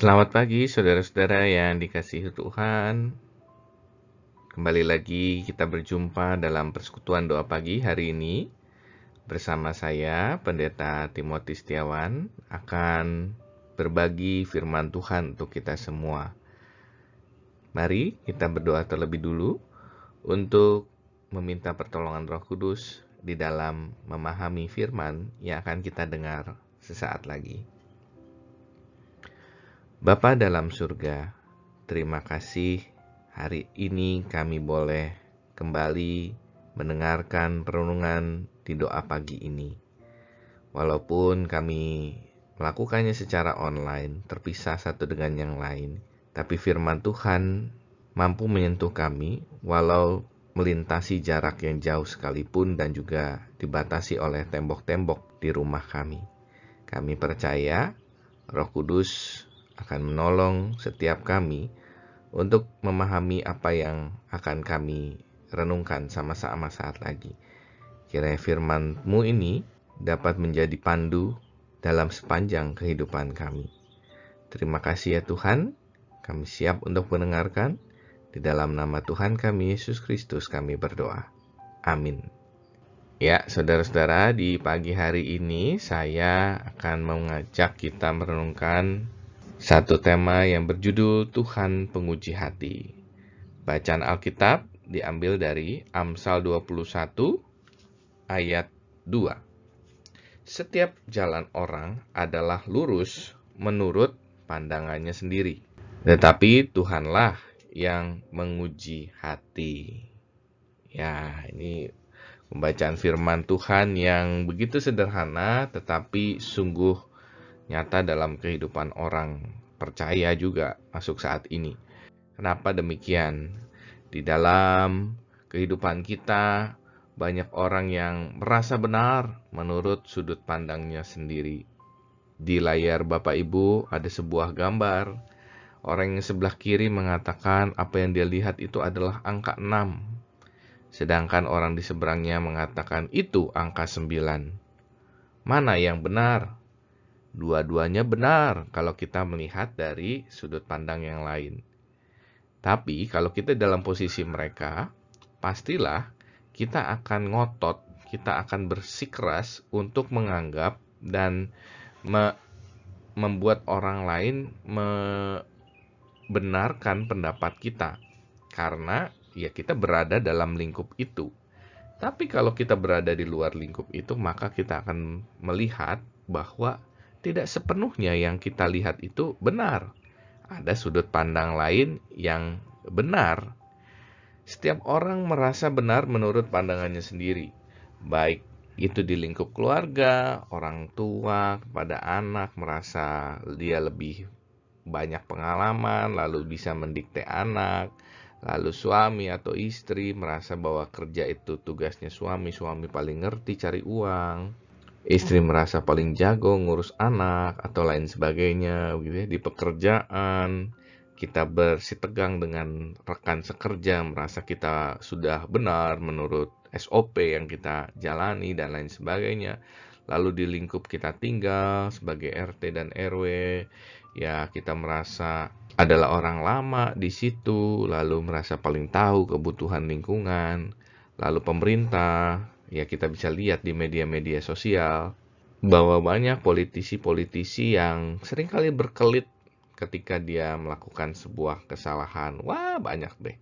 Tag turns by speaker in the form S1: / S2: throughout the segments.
S1: Selamat pagi saudara-saudara yang dikasihi Tuhan. Kembali lagi kita berjumpa dalam persekutuan doa pagi hari ini. Bersama saya, Pendeta Timothy Setiawan, akan berbagi firman Tuhan untuk kita semua. Mari kita berdoa terlebih dulu untuk meminta pertolongan Roh Kudus di dalam memahami firman yang akan kita dengar sesaat lagi. Bapa dalam surga, terima kasih hari ini kami boleh kembali mendengarkan perenungan di doa pagi ini. Walaupun kami melakukannya secara online, terpisah satu dengan yang lain, tapi firman Tuhan mampu menyentuh kami walau melintasi jarak yang jauh sekalipun dan juga dibatasi oleh tembok-tembok di rumah kami. Kami percaya Roh Kudus akan menolong setiap kami untuk memahami apa yang akan kami renungkan sama-sama saat lagi. Kiranya firman-Mu ini dapat menjadi pandu dalam sepanjang kehidupan kami. Terima kasih ya Tuhan, kami siap untuk mendengarkan. Di dalam nama Tuhan kami, Yesus Kristus, kami berdoa. Amin. Ya, saudara-saudara, di pagi hari ini saya akan mengajak kita merenungkan satu tema yang berjudul Tuhan Penguji Hati. Bacaan Alkitab diambil dari Amsal 21 ayat 2. Setiap jalan orang adalah lurus menurut pandangannya sendiri. Tetapi Tuhanlah yang menguji hati. Ya, ini pembacaan firman Tuhan yang begitu sederhana tetapi sungguh nyata dalam kehidupan orang percaya juga masuk saat ini. Kenapa demikian? Di dalam kehidupan kita, banyak orang yang merasa benar menurut sudut pandangnya sendiri. Di layar Bapak Ibu ada sebuah gambar. Orang yang sebelah kiri mengatakan apa yang dia lihat itu adalah angka 6. Sedangkan orang di seberangnya mengatakan itu angka 9. Mana yang benar? Dua-duanya benar kalau kita melihat dari sudut pandang yang lain. Tapi kalau kita dalam posisi mereka, pastilah kita akan ngotot, kita akan bersikeras untuk menganggap dan me membuat orang lain membenarkan pendapat kita. Karena ya kita berada dalam lingkup itu. Tapi kalau kita berada di luar lingkup itu, maka kita akan melihat bahwa tidak sepenuhnya yang kita lihat itu benar. Ada sudut pandang lain yang benar. Setiap orang merasa benar menurut pandangannya sendiri, baik itu di lingkup keluarga, orang tua, kepada anak merasa dia lebih banyak pengalaman, lalu bisa mendikte anak, lalu suami atau istri merasa bahwa kerja itu tugasnya suami, suami paling ngerti cari uang istri merasa paling jago ngurus anak atau lain sebagainya gitu ya di pekerjaan. Kita bersitegang dengan rekan sekerja merasa kita sudah benar menurut SOP yang kita jalani dan lain sebagainya. Lalu di lingkup kita tinggal sebagai RT dan RW ya kita merasa adalah orang lama di situ lalu merasa paling tahu kebutuhan lingkungan. Lalu pemerintah ya kita bisa lihat di media-media sosial bahwa banyak politisi-politisi yang sering kali berkelit ketika dia melakukan sebuah kesalahan. Wah, banyak deh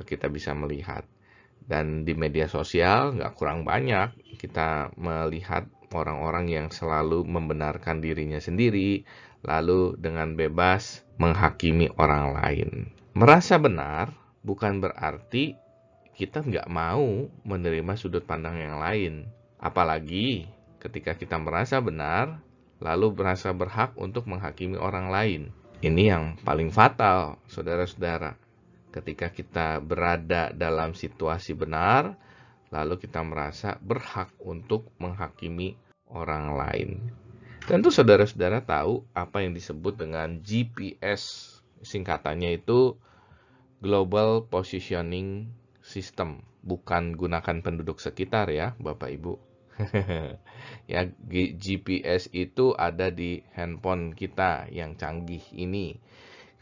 S1: kita bisa melihat. Dan di media sosial nggak kurang banyak kita melihat orang-orang yang selalu membenarkan dirinya sendiri, lalu dengan bebas menghakimi orang lain. Merasa benar bukan berarti kita nggak mau menerima sudut pandang yang lain. Apalagi ketika kita merasa benar, lalu merasa berhak untuk menghakimi orang lain. Ini yang paling fatal, saudara-saudara. Ketika kita berada dalam situasi benar, lalu kita merasa berhak untuk menghakimi orang lain. Tentu saudara-saudara tahu apa yang disebut dengan GPS. Singkatannya itu Global Positioning sistem, bukan gunakan penduduk sekitar ya, Bapak Ibu. ya GPS itu ada di handphone kita yang canggih ini.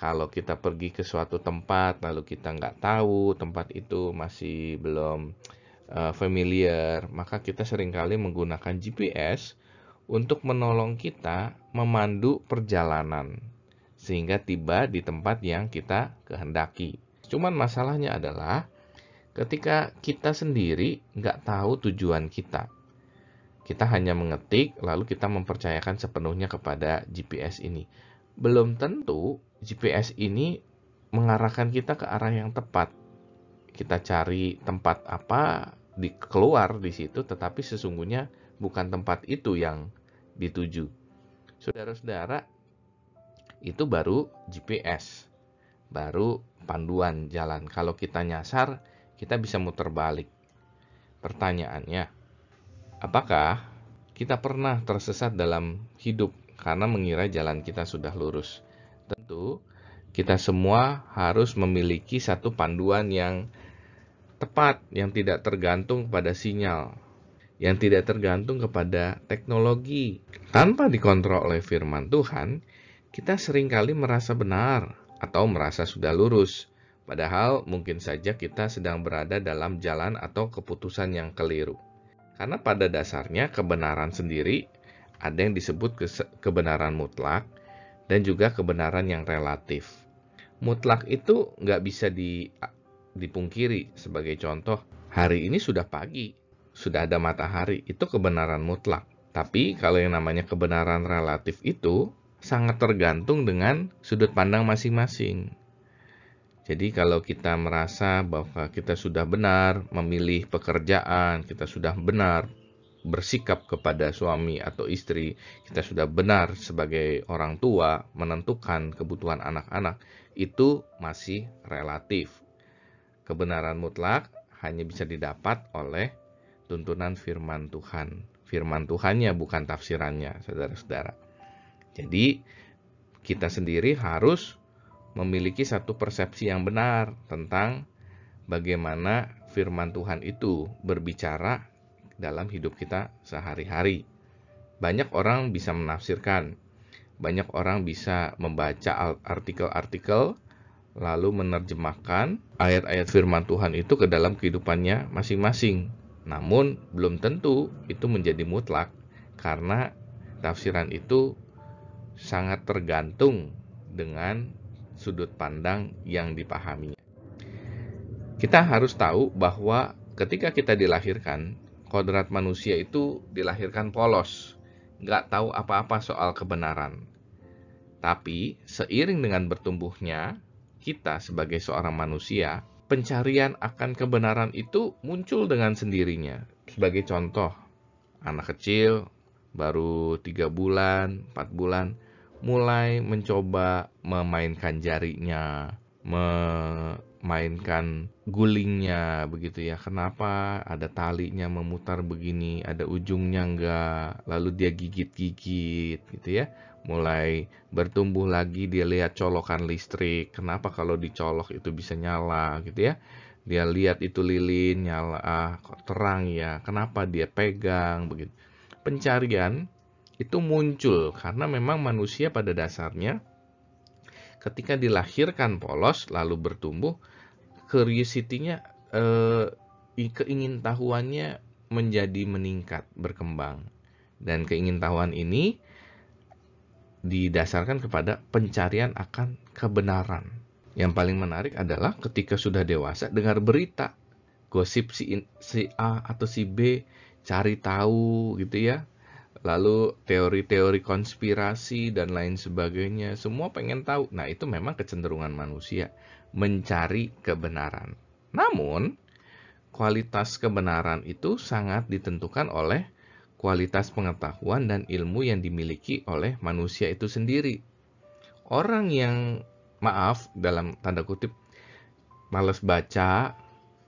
S1: Kalau kita pergi ke suatu tempat lalu kita nggak tahu tempat itu masih belum uh, familiar, maka kita sering kali menggunakan GPS untuk menolong kita memandu perjalanan sehingga tiba di tempat yang kita kehendaki. Cuman masalahnya adalah ketika kita sendiri nggak tahu tujuan kita. Kita hanya mengetik, lalu kita mempercayakan sepenuhnya kepada GPS ini. Belum tentu GPS ini mengarahkan kita ke arah yang tepat. Kita cari tempat apa di keluar di situ, tetapi sesungguhnya bukan tempat itu yang dituju. Saudara-saudara, itu baru GPS, baru panduan jalan. Kalau kita nyasar, kita bisa muter balik. Pertanyaannya, apakah kita pernah tersesat dalam hidup karena mengira jalan kita sudah lurus? Tentu, kita semua harus memiliki satu panduan yang tepat, yang tidak tergantung pada sinyal, yang tidak tergantung kepada teknologi. Tanpa dikontrol oleh firman Tuhan, kita sering kali merasa benar atau merasa sudah lurus, padahal mungkin saja kita sedang berada dalam jalan atau keputusan yang keliru. Karena pada dasarnya kebenaran sendiri ada yang disebut kebenaran mutlak dan juga kebenaran yang relatif. Mutlak itu nggak bisa dipungkiri. Sebagai contoh, hari ini sudah pagi, sudah ada matahari, itu kebenaran mutlak. Tapi kalau yang namanya kebenaran relatif itu sangat tergantung dengan sudut pandang masing-masing. Jadi kalau kita merasa bahwa kita sudah benar memilih pekerjaan, kita sudah benar bersikap kepada suami atau istri, kita sudah benar sebagai orang tua menentukan kebutuhan anak-anak, itu masih relatif. Kebenaran mutlak hanya bisa didapat oleh tuntunan firman Tuhan. Firman Tuhannya bukan tafsirannya, saudara-saudara. Jadi kita sendiri harus memiliki satu persepsi yang benar tentang bagaimana firman Tuhan itu berbicara dalam hidup kita sehari-hari. Banyak orang bisa menafsirkan, banyak orang bisa membaca artikel-artikel lalu menerjemahkan ayat-ayat firman Tuhan itu ke dalam kehidupannya masing-masing. Namun belum tentu itu menjadi mutlak karena tafsiran itu sangat tergantung dengan sudut pandang yang dipahaminya. Kita harus tahu bahwa ketika kita dilahirkan, kodrat manusia itu dilahirkan polos, nggak tahu apa-apa soal kebenaran. Tapi seiring dengan bertumbuhnya kita sebagai seorang manusia, pencarian akan kebenaran itu muncul dengan sendirinya. Sebagai contoh, anak kecil baru tiga bulan, empat bulan, mulai mencoba memainkan jarinya, memainkan gulingnya begitu ya. Kenapa ada talinya memutar begini, ada ujungnya enggak, lalu dia gigit-gigit gitu ya. Mulai bertumbuh lagi dia lihat colokan listrik, kenapa kalau dicolok itu bisa nyala gitu ya. Dia lihat itu lilin nyala, ah, terang ya, kenapa dia pegang begitu. Pencarian itu muncul karena memang manusia pada dasarnya ketika dilahirkan polos lalu bertumbuh curiosity-nya eh, keingintahuannya menjadi meningkat berkembang. Dan keingintahuan ini didasarkan kepada pencarian akan kebenaran. Yang paling menarik adalah ketika sudah dewasa dengar berita gosip si, si A atau si B cari tahu gitu ya lalu teori-teori konspirasi dan lain sebagainya, semua pengen tahu. Nah, itu memang kecenderungan manusia mencari kebenaran. Namun, kualitas kebenaran itu sangat ditentukan oleh kualitas pengetahuan dan ilmu yang dimiliki oleh manusia itu sendiri. Orang yang maaf dalam tanda kutip males baca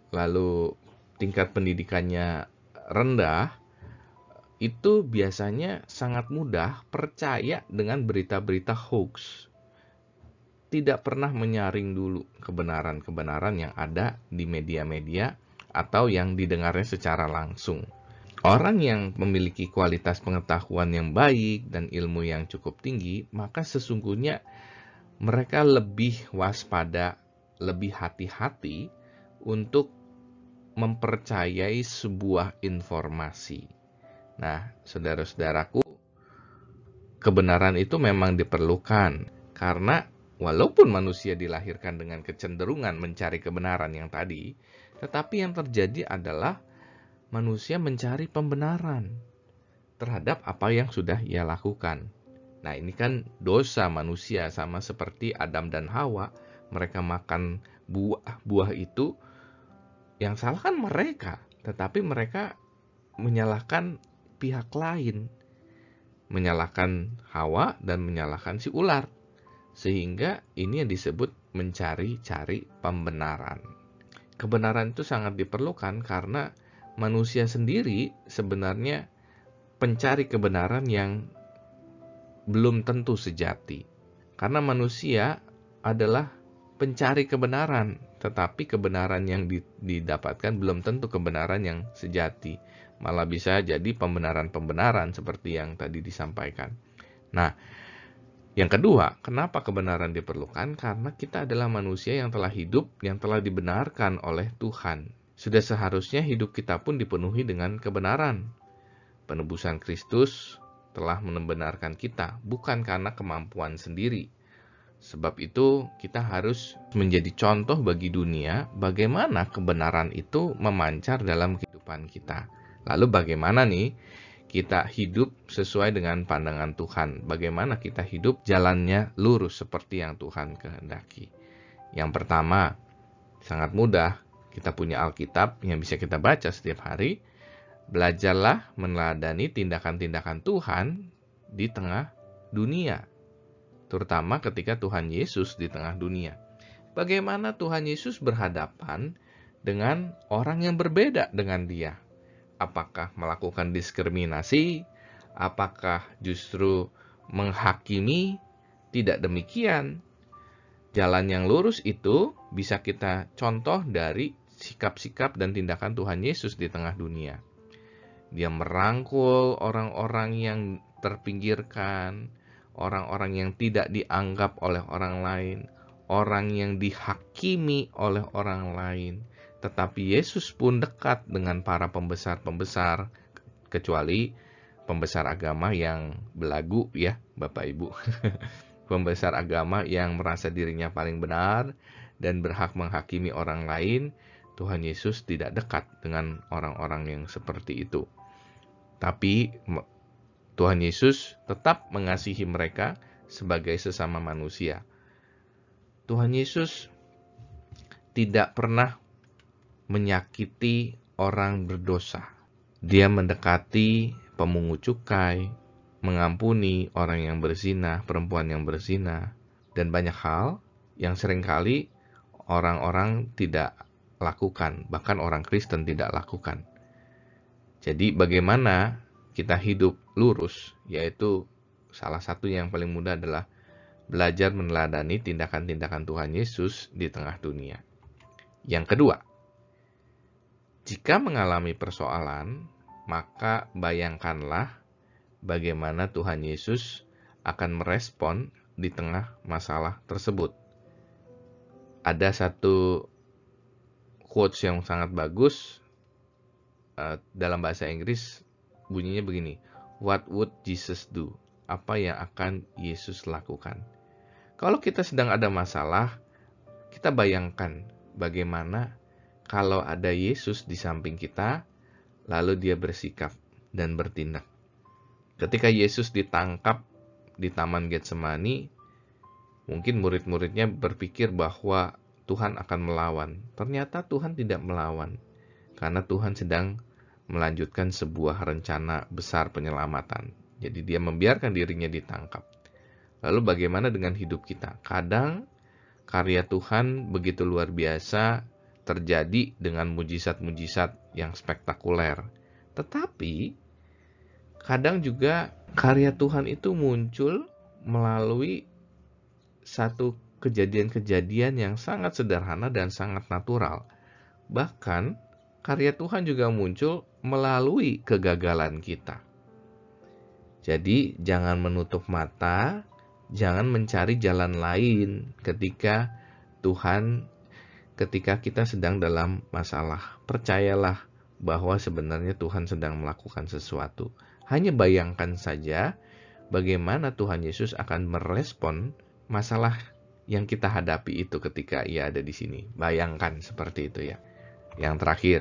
S1: lalu tingkat pendidikannya rendah itu biasanya sangat mudah percaya dengan berita-berita hoax. Tidak pernah menyaring dulu kebenaran-kebenaran yang ada di media-media atau yang didengarnya secara langsung. orang yang memiliki kualitas pengetahuan yang baik dan ilmu yang cukup tinggi, maka sesungguhnya mereka lebih waspada, lebih hati-hati untuk mempercayai sebuah informasi. Nah, saudara-saudaraku, kebenaran itu memang diperlukan karena walaupun manusia dilahirkan dengan kecenderungan mencari kebenaran yang tadi, tetapi yang terjadi adalah manusia mencari pembenaran terhadap apa yang sudah ia lakukan. Nah, ini kan dosa manusia sama seperti Adam dan Hawa. Mereka makan buah-buah itu yang salah kan mereka, tetapi mereka menyalahkan pihak lain. Menyalahkan Hawa dan menyalahkan si ular. Sehingga ini yang disebut mencari-cari pembenaran. Kebenaran itu sangat diperlukan karena manusia sendiri sebenarnya pencari kebenaran yang belum tentu sejati. Karena manusia adalah pencari kebenaran, tetapi kebenaran yang didapatkan belum tentu kebenaran yang sejati. Malah bisa jadi pembenaran-pembenaran seperti yang tadi disampaikan. Nah, yang kedua, kenapa kebenaran diperlukan? Karena kita adalah manusia yang telah hidup, yang telah dibenarkan oleh Tuhan. Sudah seharusnya hidup kita pun dipenuhi dengan kebenaran. Penebusan Kristus telah membenarkan kita, bukan karena kemampuan sendiri. Sebab itu, kita harus menjadi contoh bagi dunia bagaimana kebenaran itu memancar dalam kehidupan kita. Lalu, bagaimana nih kita hidup sesuai dengan pandangan Tuhan? Bagaimana kita hidup jalannya lurus seperti yang Tuhan kehendaki? Yang pertama, sangat mudah, kita punya Alkitab yang bisa kita baca setiap hari. Belajarlah meneladani tindakan-tindakan Tuhan di tengah dunia. Terutama ketika Tuhan Yesus di tengah dunia. Bagaimana Tuhan Yesus berhadapan dengan orang yang berbeda dengan dia. Apakah melakukan diskriminasi? Apakah justru menghakimi? Tidak demikian. Jalan yang lurus itu bisa kita contoh dari sikap-sikap dan tindakan Tuhan Yesus di tengah dunia. Dia merangkul orang-orang yang terpinggirkan, orang-orang yang tidak dianggap oleh orang lain, orang yang dihakimi oleh orang lain. Tetapi Yesus pun dekat dengan para pembesar-pembesar, kecuali pembesar agama yang belagu ya, Bapak Ibu. pembesar agama yang merasa dirinya paling benar dan berhak menghakimi orang lain, Tuhan Yesus tidak dekat dengan orang-orang yang seperti itu. Tapi Tuhan Yesus tetap mengasihi mereka sebagai sesama manusia. Tuhan Yesus tidak pernah menyakiti orang berdosa. Dia mendekati pemungut cukai, mengampuni orang yang berzina, perempuan yang berzina, dan banyak hal yang sering kali orang-orang tidak lakukan, bahkan orang Kristen tidak lakukan. Jadi bagaimana kita hidup lurus, yaitu salah satu yang paling mudah adalah belajar meneladani tindakan-tindakan Tuhan Yesus di tengah dunia. Yang kedua, jika mengalami persoalan, maka bayangkanlah bagaimana Tuhan Yesus akan merespon di tengah masalah tersebut. Ada satu quotes yang sangat bagus uh, dalam bahasa Inggris bunyinya begini What would Jesus do? Apa yang akan Yesus lakukan? Kalau kita sedang ada masalah, kita bayangkan bagaimana kalau ada Yesus di samping kita, lalu dia bersikap dan bertindak. Ketika Yesus ditangkap di Taman Getsemani, mungkin murid-muridnya berpikir bahwa Tuhan akan melawan. Ternyata Tuhan tidak melawan, karena Tuhan sedang melanjutkan sebuah rencana besar penyelamatan. Jadi dia membiarkan dirinya ditangkap. Lalu bagaimana dengan hidup kita? Kadang karya Tuhan begitu luar biasa terjadi dengan mujizat-mujizat yang spektakuler. Tetapi kadang juga karya Tuhan itu muncul melalui satu kejadian-kejadian yang sangat sederhana dan sangat natural. Bahkan, karya Tuhan juga muncul melalui kegagalan kita. Jadi, jangan menutup mata, jangan mencari jalan lain ketika Tuhan, ketika kita sedang dalam masalah. Percayalah bahwa sebenarnya Tuhan sedang melakukan sesuatu. Hanya bayangkan saja bagaimana Tuhan Yesus akan merespon masalah yang kita hadapi itu ketika ia ada di sini. Bayangkan seperti itu ya. Yang terakhir,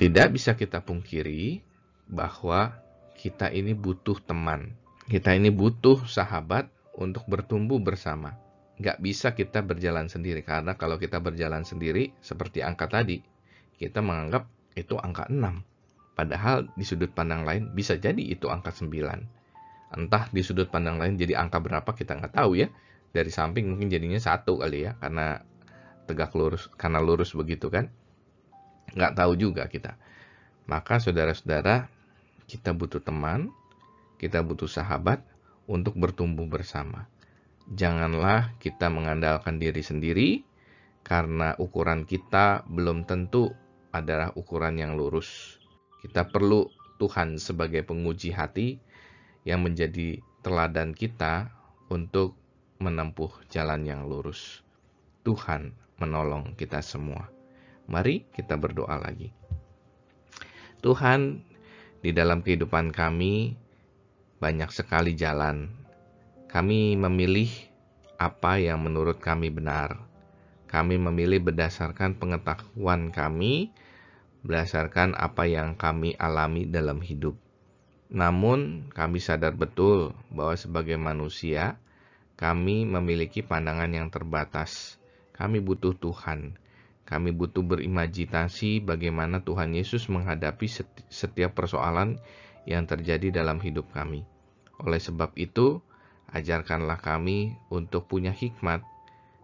S1: tidak bisa kita pungkiri bahwa kita ini butuh teman. Kita ini butuh sahabat untuk bertumbuh bersama. Gak bisa kita berjalan sendiri, karena kalau kita berjalan sendiri, seperti angka tadi, kita menganggap itu angka 6. Padahal di sudut pandang lain bisa jadi itu angka 9. Entah di sudut pandang lain jadi angka berapa kita nggak tahu ya. Dari samping mungkin jadinya satu kali ya, karena tegak lurus, karena lurus begitu kan. Nggak tahu juga kita. Maka saudara-saudara, kita butuh teman, kita butuh sahabat untuk bertumbuh bersama. Janganlah kita mengandalkan diri sendiri, karena ukuran kita belum tentu adalah ukuran yang lurus. Kita perlu Tuhan sebagai penguji hati yang menjadi teladan kita untuk menempuh jalan yang lurus. Tuhan menolong kita semua. Mari kita berdoa lagi. Tuhan, di dalam kehidupan kami banyak sekali jalan. Kami memilih apa yang menurut kami benar. Kami memilih berdasarkan pengetahuan kami, berdasarkan apa yang kami alami dalam hidup. Namun, kami sadar betul bahwa sebagai manusia, kami memiliki pandangan yang terbatas. Kami butuh Tuhan. Kami butuh berimajinasi bagaimana Tuhan Yesus menghadapi setiap persoalan yang terjadi dalam hidup kami. Oleh sebab itu, ajarkanlah kami untuk punya hikmat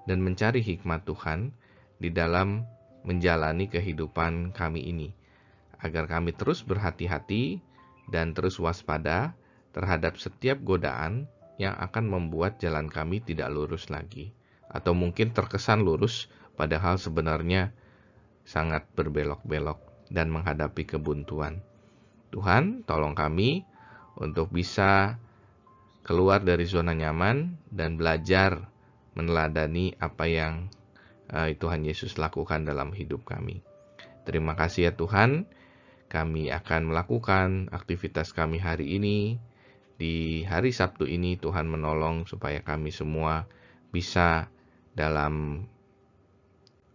S1: dan mencari hikmat Tuhan di dalam menjalani kehidupan kami ini, agar kami terus berhati-hati dan terus waspada terhadap setiap godaan yang akan membuat jalan kami tidak lurus lagi, atau mungkin terkesan lurus, padahal sebenarnya sangat berbelok-belok dan menghadapi kebuntuan. Tuhan, tolong kami untuk bisa keluar dari zona nyaman dan belajar meneladani apa yang uh, Tuhan Yesus lakukan dalam hidup kami. Terima kasih ya Tuhan, kami akan melakukan aktivitas kami hari ini. Di hari Sabtu ini Tuhan menolong supaya kami semua bisa dalam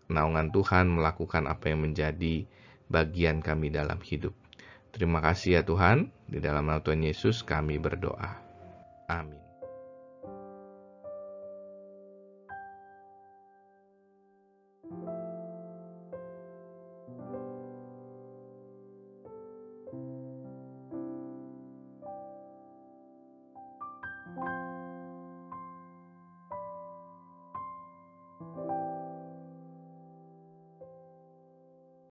S1: naungan Tuhan melakukan apa yang menjadi bagian kami dalam hidup. Terima kasih ya Tuhan, di dalam nama Tuhan Yesus kami berdoa. Amin.